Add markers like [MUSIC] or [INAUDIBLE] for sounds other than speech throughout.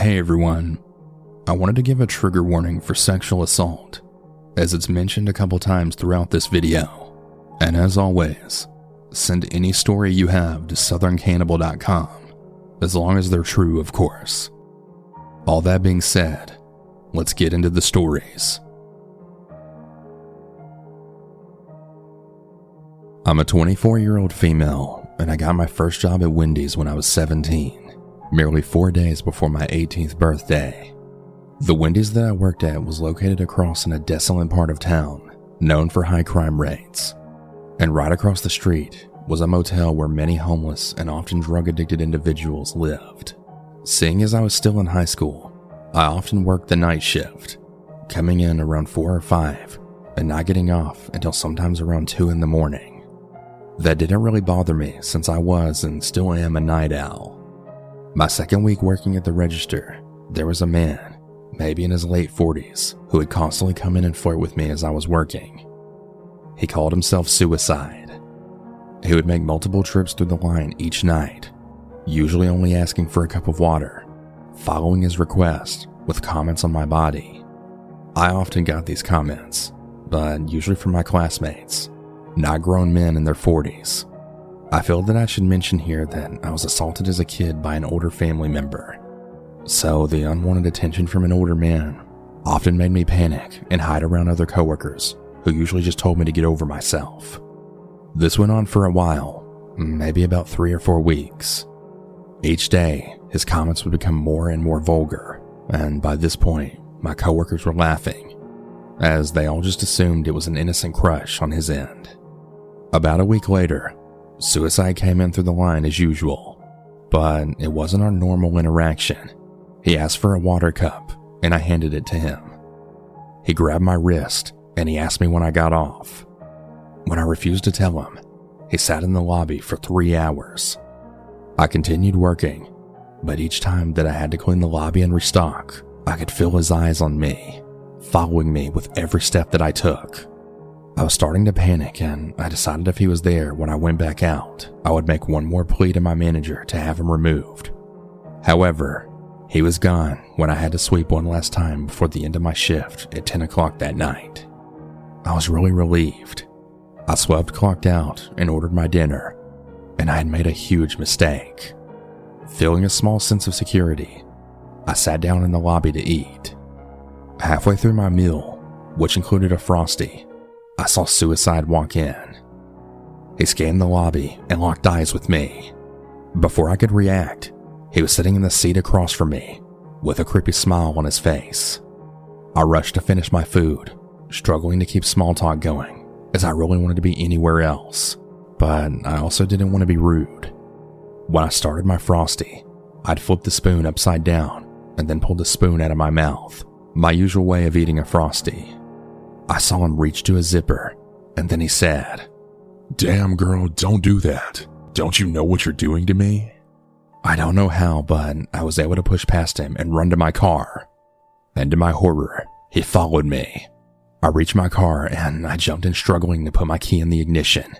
Hey everyone. I wanted to give a trigger warning for sexual assault, as it's mentioned a couple times throughout this video. And as always, send any story you have to southerncannibal.com, as long as they're true, of course. All that being said, let's get into the stories. I'm a 24 year old female, and I got my first job at Wendy's when I was 17, merely four days before my 18th birthday. The Wendy's that I worked at was located across in a desolate part of town, known for high crime rates. And right across the street was a motel where many homeless and often drug addicted individuals lived. Seeing as I was still in high school, I often worked the night shift, coming in around 4 or 5 and not getting off until sometimes around 2 in the morning. That didn't really bother me since I was and still am a night owl. My second week working at the register, there was a man maybe in his late 40s, who would constantly come in and flirt with me as I was working. He called himself Suicide. He would make multiple trips through the line each night, usually only asking for a cup of water, following his request with comments on my body. I often got these comments, but usually from my classmates, not grown men in their 40s. I feel that I should mention here that I was assaulted as a kid by an older family member so the unwanted attention from an older man often made me panic and hide around other coworkers who usually just told me to get over myself. This went on for a while, maybe about three or four weeks. Each day, his comments would become more and more vulgar, and by this point, my coworkers were laughing, as they all just assumed it was an innocent crush on his end. About a week later, Suicide came in through the line as usual, but it wasn't our normal interaction. He asked for a water cup, and I handed it to him. He grabbed my wrist and he asked me when I got off. When I refused to tell him, he sat in the lobby for three hours. I continued working, but each time that I had to clean the lobby and restock, I could feel his eyes on me, following me with every step that I took. I was starting to panic, and I decided if he was there when I went back out, I would make one more plea to my manager to have him removed. However, he was gone when I had to sweep one last time before the end of my shift at 10 o'clock that night. I was really relieved. I swept, clocked out, and ordered my dinner, and I had made a huge mistake. Feeling a small sense of security, I sat down in the lobby to eat. Halfway through my meal, which included a frosty, I saw Suicide walk in. He scanned the lobby and locked eyes with me. Before I could react, he was sitting in the seat across from me, with a creepy smile on his face. I rushed to finish my food, struggling to keep small talk going, as I really wanted to be anywhere else, but I also didn't want to be rude. When I started my frosty, I'd flip the spoon upside down and then pull the spoon out of my mouth, my usual way of eating a frosty. I saw him reach to his zipper, and then he said, Damn girl, don't do that. Don't you know what you're doing to me? I don't know how, but I was able to push past him and run to my car. And to my horror, he followed me. I reached my car and I jumped in struggling to put my key in the ignition,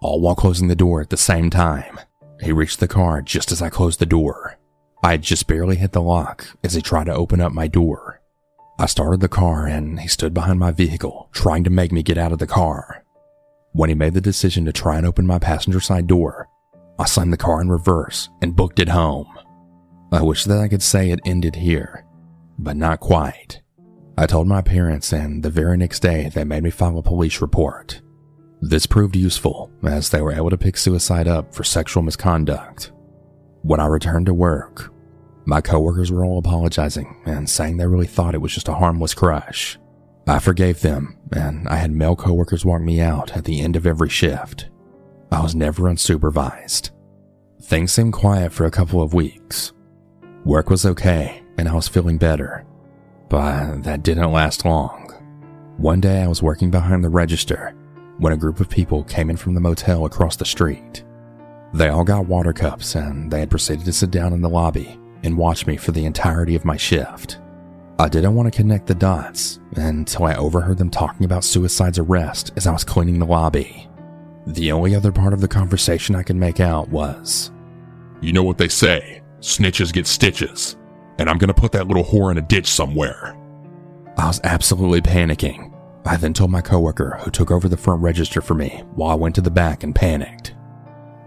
all while closing the door at the same time. He reached the car just as I closed the door. I had just barely hit the lock as he tried to open up my door. I started the car and he stood behind my vehicle trying to make me get out of the car. When he made the decision to try and open my passenger side door, I slammed the car in reverse and booked it home. I wish that I could say it ended here, but not quite. I told my parents, and the very next day they made me file a police report. This proved useful as they were able to pick suicide up for sexual misconduct. When I returned to work, my coworkers were all apologizing and saying they really thought it was just a harmless crush. I forgave them, and I had male coworkers walk me out at the end of every shift. I was never unsupervised. Things seemed quiet for a couple of weeks. Work was okay, and I was feeling better. But that didn't last long. One day I was working behind the register when a group of people came in from the motel across the street. They all got water cups and they had proceeded to sit down in the lobby and watch me for the entirety of my shift. I didn't want to connect the dots until I overheard them talking about Suicide's arrest as I was cleaning the lobby. The only other part of the conversation I could make out was You know what they say snitches get stitches. and I'm gonna put that little whore in a ditch somewhere. I was absolutely panicking. I then told my coworker, who took over the front register for me, while I went to the back and panicked.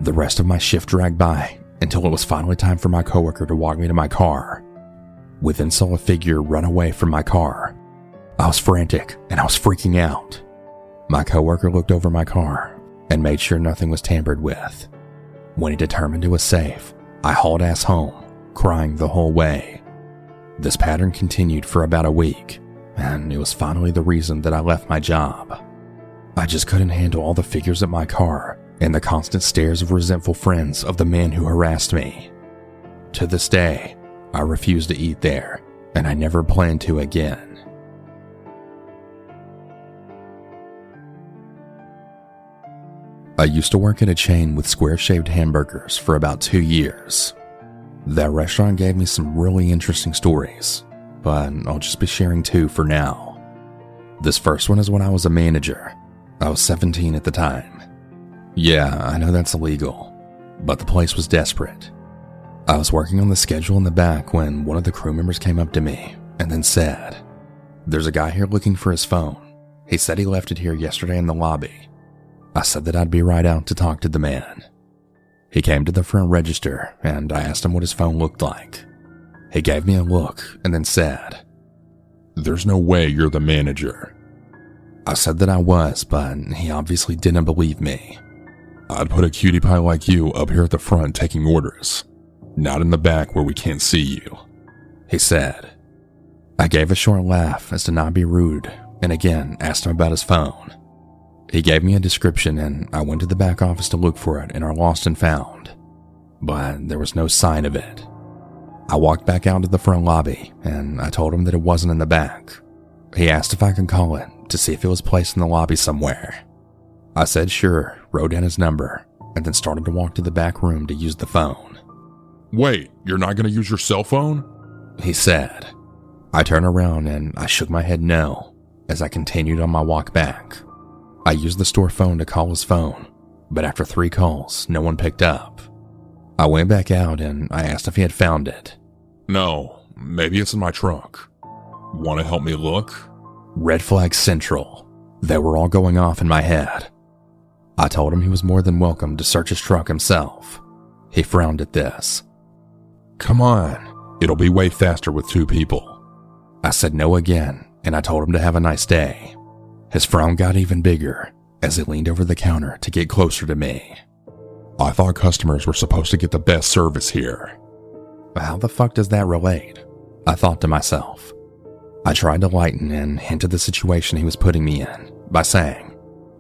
The rest of my shift dragged by until it was finally time for my coworker to walk me to my car. We then saw a figure run away from my car. I was frantic and I was freaking out. My coworker looked over my car and made sure nothing was tampered with. When he determined it was safe, I hauled ass home, crying the whole way. This pattern continued for about a week, and it was finally the reason that I left my job. I just couldn't handle all the figures at my car and the constant stares of resentful friends of the man who harassed me. To this day, I refuse to eat there, and I never plan to again. I used to work at a chain with square shaped hamburgers for about two years. That restaurant gave me some really interesting stories, but I'll just be sharing two for now. This first one is when I was a manager. I was 17 at the time. Yeah, I know that's illegal, but the place was desperate. I was working on the schedule in the back when one of the crew members came up to me and then said, There's a guy here looking for his phone. He said he left it here yesterday in the lobby. I said that I'd be right out to talk to the man. He came to the front register and I asked him what his phone looked like. He gave me a look and then said, There's no way you're the manager. I said that I was, but he obviously didn't believe me. I'd put a cutie pie like you up here at the front taking orders, not in the back where we can't see you. He said. I gave a short laugh as to not be rude and again asked him about his phone. He gave me a description and I went to the back office to look for it in our lost and found, but there was no sign of it. I walked back out to the front lobby and I told him that it wasn't in the back. He asked if I could call it to see if it was placed in the lobby somewhere. I said sure, wrote down his number, and then started to walk to the back room to use the phone. Wait, you're not gonna use your cell phone? He said. I turned around and I shook my head no as I continued on my walk back. I used the store phone to call his phone, but after three calls, no one picked up. I went back out and I asked if he had found it. No, maybe it's in my trunk. Wanna help me look? Red flag central. They were all going off in my head. I told him he was more than welcome to search his truck himself. He frowned at this. Come on, it'll be way faster with two people. I said no again, and I told him to have a nice day. His frown got even bigger as he leaned over the counter to get closer to me. I thought customers were supposed to get the best service here. How the fuck does that relate? I thought to myself. I tried to lighten and hint at the situation he was putting me in by saying,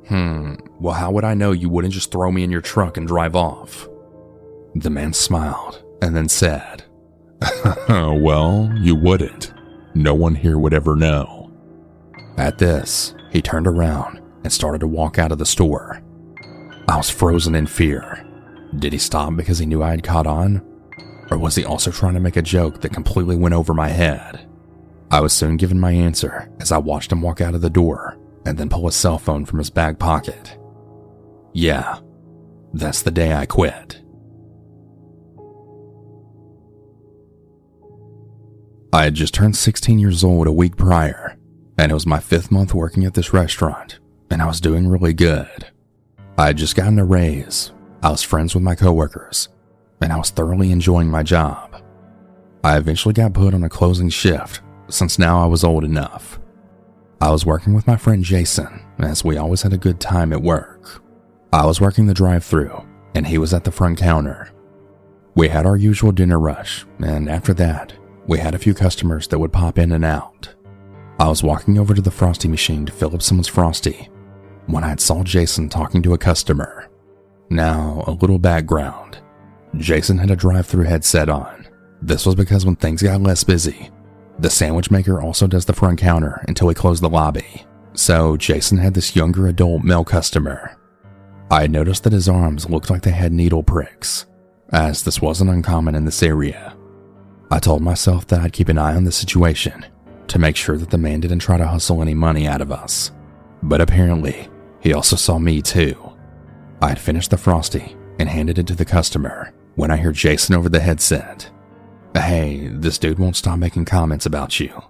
Hmm, well, how would I know you wouldn't just throw me in your truck and drive off? The man smiled and then said, [LAUGHS] well, you wouldn't. No one here would ever know. At this, he turned around and started to walk out of the store. I was frozen in fear. Did he stop because he knew I had caught on? Or was he also trying to make a joke that completely went over my head? I was soon given my answer as I watched him walk out of the door and then pull his cell phone from his back pocket. Yeah, that's the day I quit. I had just turned 16 years old a week prior and it was my fifth month working at this restaurant, and I was doing really good. I had just gotten a raise, I was friends with my coworkers, and I was thoroughly enjoying my job. I eventually got put on a closing shift since now I was old enough. I was working with my friend Jason, as we always had a good time at work. I was working the drive through, and he was at the front counter. We had our usual dinner rush, and after that, we had a few customers that would pop in and out. I was walking over to the Frosty machine to fill up someone's Frosty when I saw Jason talking to a customer. Now, a little background. Jason had a drive through headset on. This was because when things got less busy, the sandwich maker also does the front counter until we close the lobby. So, Jason had this younger adult male customer. I noticed that his arms looked like they had needle pricks, as this wasn't uncommon in this area. I told myself that I'd keep an eye on the situation to make sure that the man didn't try to hustle any money out of us. But apparently, he also saw me too. I had finished the Frosty and handed it to the customer when I heard Jason over the headset. Hey, this dude won't stop making comments about you.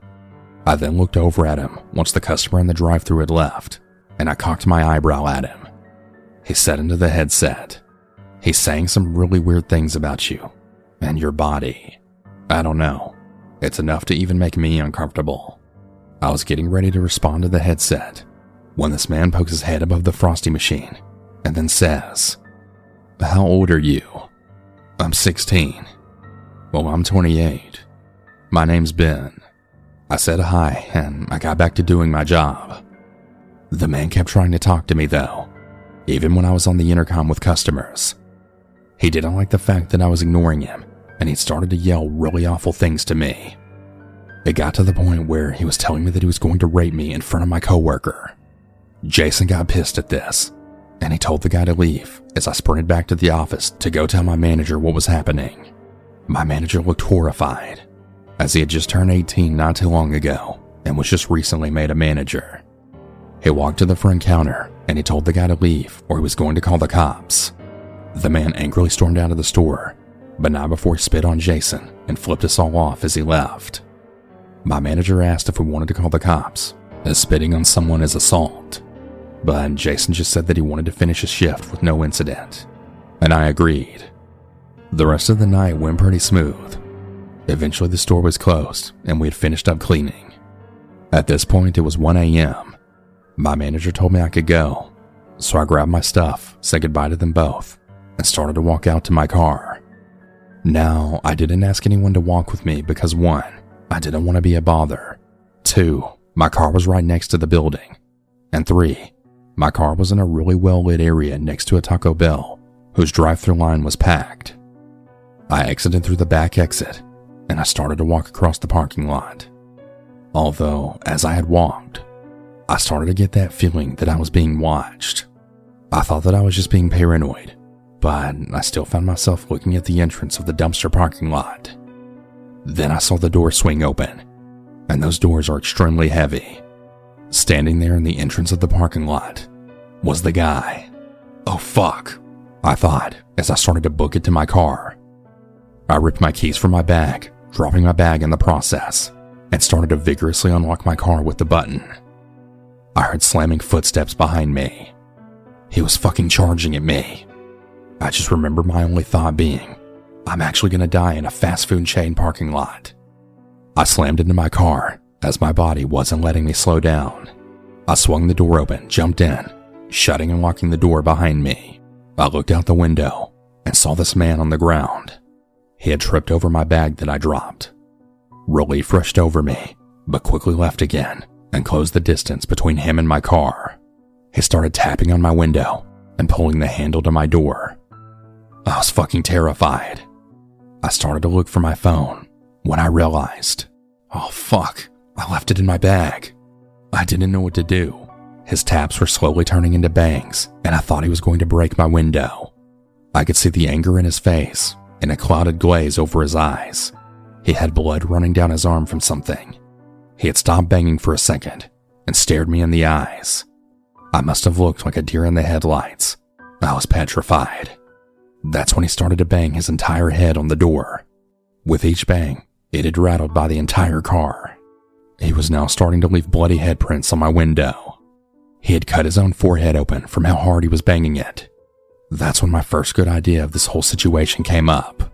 I then looked over at him once the customer in the drive thru had left, and I cocked my eyebrow at him. He said into the headset, He's saying some really weird things about you and your body. I don't know. It's enough to even make me uncomfortable. I was getting ready to respond to the headset when this man pokes his head above the frosty machine and then says, How old are you? I'm 16. Well, I'm 28. My name's Ben. I said hi and I got back to doing my job. The man kept trying to talk to me though, even when I was on the intercom with customers. He didn't like the fact that I was ignoring him, and he started to yell really awful things to me. It got to the point where he was telling me that he was going to rape me in front of my coworker. Jason got pissed at this, and he told the guy to leave as I sprinted back to the office to go tell my manager what was happening. My manager looked horrified, as he had just turned 18 not too long ago and was just recently made a manager. He walked to the front counter and he told the guy to leave or he was going to call the cops. The man angrily stormed out of the store, but not before he spit on Jason and flipped us all off as he left. My manager asked if we wanted to call the cops, as spitting on someone is assault, but Jason just said that he wanted to finish his shift with no incident, and I agreed. The rest of the night went pretty smooth. Eventually, the store was closed and we had finished up cleaning. At this point, it was 1 a.m. My manager told me I could go, so I grabbed my stuff, said goodbye to them both, and started to walk out to my car. Now, I didn't ask anyone to walk with me because one, I didn't want to be a bother. Two, my car was right next to the building. And three, my car was in a really well lit area next to a Taco Bell, whose drive through line was packed. I exited through the back exit and I started to walk across the parking lot. Although, as I had walked, I started to get that feeling that I was being watched. I thought that I was just being paranoid but I still found myself looking at the entrance of the dumpster parking lot. Then I saw the door swing open, and those doors are extremely heavy. Standing there in the entrance of the parking lot was the guy. Oh fuck, I thought as I started to book it to my car. I ripped my keys from my bag, dropping my bag in the process, and started to vigorously unlock my car with the button. I heard slamming footsteps behind me. He was fucking charging at me. I just remember my only thought being, I'm actually to die in a fast food chain parking lot. I slammed into my car as my body wasn't letting me slow down. I swung the door open, jumped in, shutting and locking the door behind me. I looked out the window and saw this man on the ground. He had tripped over my bag that I dropped. Relief rushed over me, but quickly left again and closed the distance between him and my car. He started tapping on my window and pulling the handle to my door. I was fucking terrified. I started to look for my phone when I realized, oh fuck, I left it in my bag. I didn't know what to do. His taps were slowly turning into bangs, and I thought he was going to break my window. I could see the anger in his face and a clouded glaze over his eyes. He had blood running down his arm from something. He had stopped banging for a second and stared me in the eyes. I must have looked like a deer in the headlights. I was petrified. That's when he started to bang his entire head on the door. With each bang, it had rattled by the entire car. He was now starting to leave bloody headprints on my window. He had cut his own forehead open from how hard he was banging it. That's when my first good idea of this whole situation came up.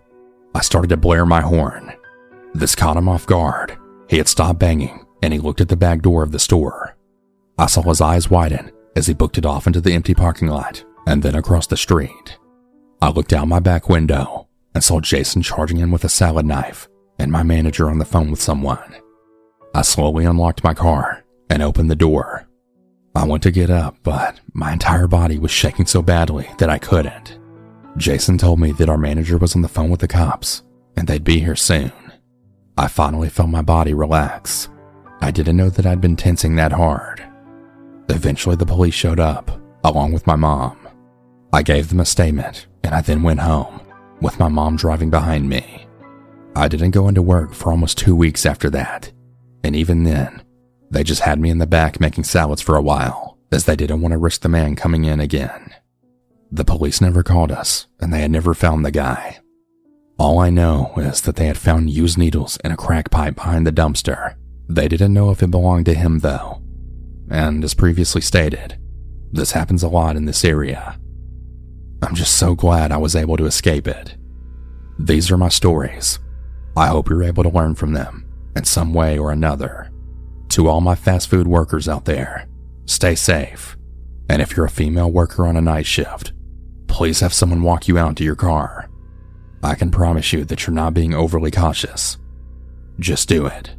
I started to blare my horn. This caught him off guard. He had stopped banging and he looked at the back door of the store. I saw his eyes widen as he booked it off into the empty parking lot and then across the street. I looked out my back window and saw Jason charging in with a salad knife and my manager on the phone with someone. I slowly unlocked my car and opened the door. I went to get up, but my entire body was shaking so badly that I couldn't. Jason told me that our manager was on the phone with the cops and they'd be here soon. I finally felt my body relax. I didn't know that I'd been tensing that hard. Eventually, the police showed up, along with my mom. I gave them a statement and I then went home, with my mom driving behind me. I didn't go into work for almost two weeks after that, and even then, they just had me in the back making salads for a while, as they didn't want to risk the man coming in again. The police never called us, and they had never found the guy. All I know is that they had found used needles in a crack pipe behind the dumpster. They didn't know if it belonged to him, though. And as previously stated, this happens a lot in this area. I'm just so glad I was able to escape it. These are my stories. I hope you're able to learn from them in some way or another. To all my fast food workers out there, stay safe. And if you're a female worker on a night shift, please have someone walk you out to your car. I can promise you that you're not being overly cautious. Just do it.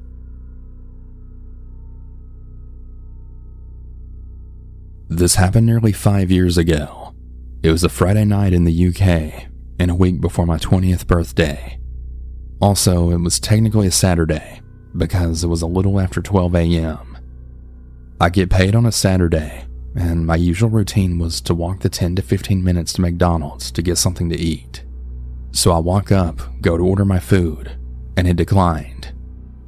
This happened nearly five years ago. It was a Friday night in the UK, and a week before my 20th birthday. Also, it was technically a Saturday, because it was a little after 12 a.m. I get paid on a Saturday, and my usual routine was to walk the 10 to 15 minutes to McDonald's to get something to eat. So I walk up, go to order my food, and it declined.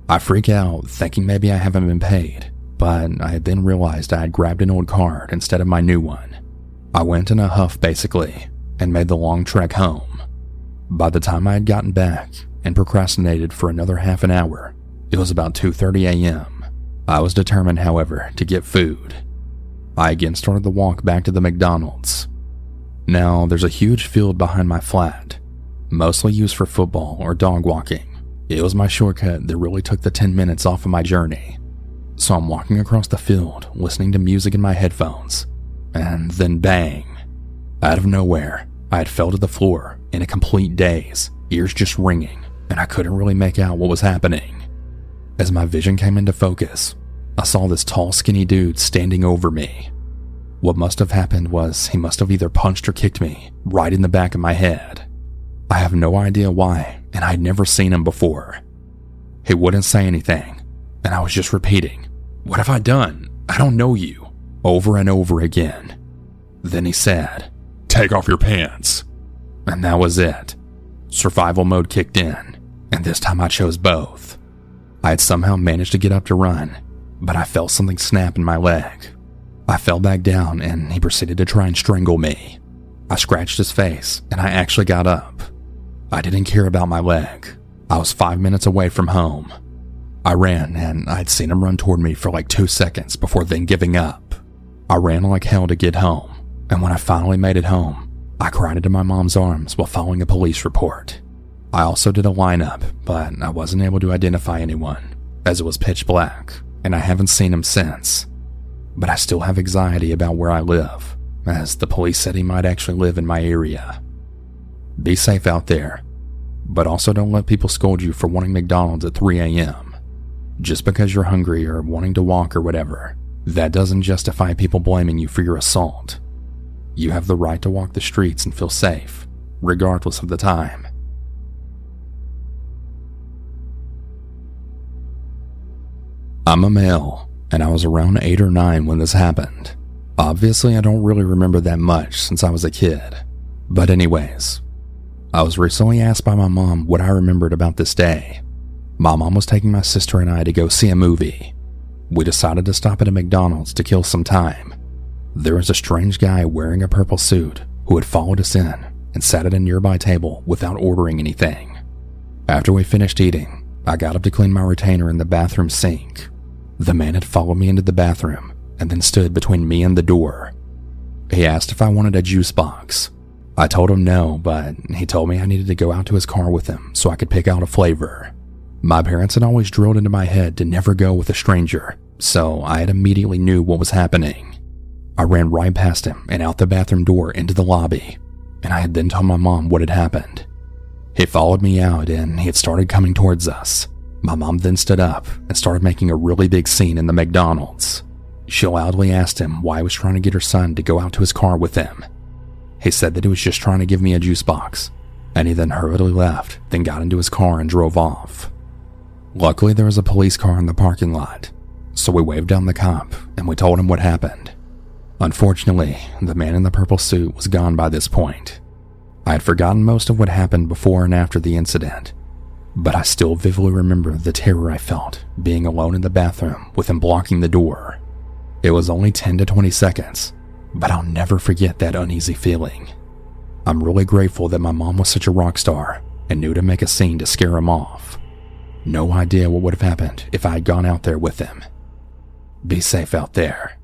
I freak out, thinking maybe I haven't been paid, but I had then realized I had grabbed an old card instead of my new one. I went in a huff basically, and made the long trek home. By the time I had gotten back and procrastinated for another half an hour, it was about 2:30 a.m. I was determined, however, to get food. I again started the walk back to the McDonald's. Now, there's a huge field behind my flat, mostly used for football or dog walking. It was my shortcut that really took the 10 minutes off of my journey. So I'm walking across the field, listening to music in my headphones, and then bang! Out of nowhere, I had fell to the floor in a complete daze, ears just ringing, and I couldn't really make out what was happening. As my vision came into focus, I saw this tall, skinny dude standing over me. What must have happened was he must have either punched or kicked me right in the back of my head. I have no idea why, and I'd never seen him before. He wouldn't say anything, and I was just repeating, What have I done? I don't know you, over and over again. Then he said, Take off your pants. And that was it. Survival mode kicked in, and this time I chose both. I had somehow managed to get up to run, but I felt something snap in my leg. I fell back down, and he proceeded to try and strangle me. I scratched his face, and I actually got up. I didn't care about my leg. I was five minutes away from home. I ran, and I'd seen him run toward me for like two seconds before then giving up. I ran like hell to get home, and when I finally made it home, I cried into my mom's arms while following a police report. I also did a lineup, but I wasn't able to identify anyone, as it was pitch black, and I haven't seen him since. But I still have anxiety about where I live, as the police said he might actually live in my area. Be safe out there, but also don't let people scold you for wanting McDonald's at 3 a.m. Just because you're hungry or wanting to walk or whatever, that doesn't justify people blaming you for your assault. You have the right to walk the streets and feel safe, regardless of the time. I'm a male, and I was around 8 or 9 when this happened. Obviously, I don't really remember that much since I was a kid. But, anyways, I was recently asked by my mom what I remembered about this day. My mom was taking my sister and I to go see a movie. We decided to stop at a McDonald's to kill some time. There was a strange guy wearing a purple suit who had followed us in and sat at a nearby table without ordering anything. After we finished eating, I got up to clean my retainer in the bathroom sink. The man had followed me into the bathroom and then stood between me and the door. He asked if I wanted a juice box. I told him no, but he told me I needed to go out to his car with him so I could pick out a flavor. My parents had always drilled into my head to never go with a stranger, so I had immediately knew what was happening. I ran right past him and out the bathroom door into the lobby, and I had then told my mom what had happened. He followed me out and he had started coming towards us. My mom then stood up and started making a really big scene in the McDonald's. She loudly asked him why he was trying to get her son to go out to his car with them. He said that he was just trying to give me a juice box, and he then hurriedly left, then got into his car and drove off. Luckily, there was a police car in the parking lot, so we waved down the cop and we told him what happened. Unfortunately, the man in the purple suit was gone by this point. I had forgotten most of what happened before and after the incident, but I still vividly remember the terror I felt being alone in the bathroom with him blocking the door. It was only 10 to 20 seconds, but I'll never forget that uneasy feeling. I'm really grateful that my mom was such a rock star and knew to make a scene to scare him off. No idea what would have happened if I had gone out there with him. Be safe out there.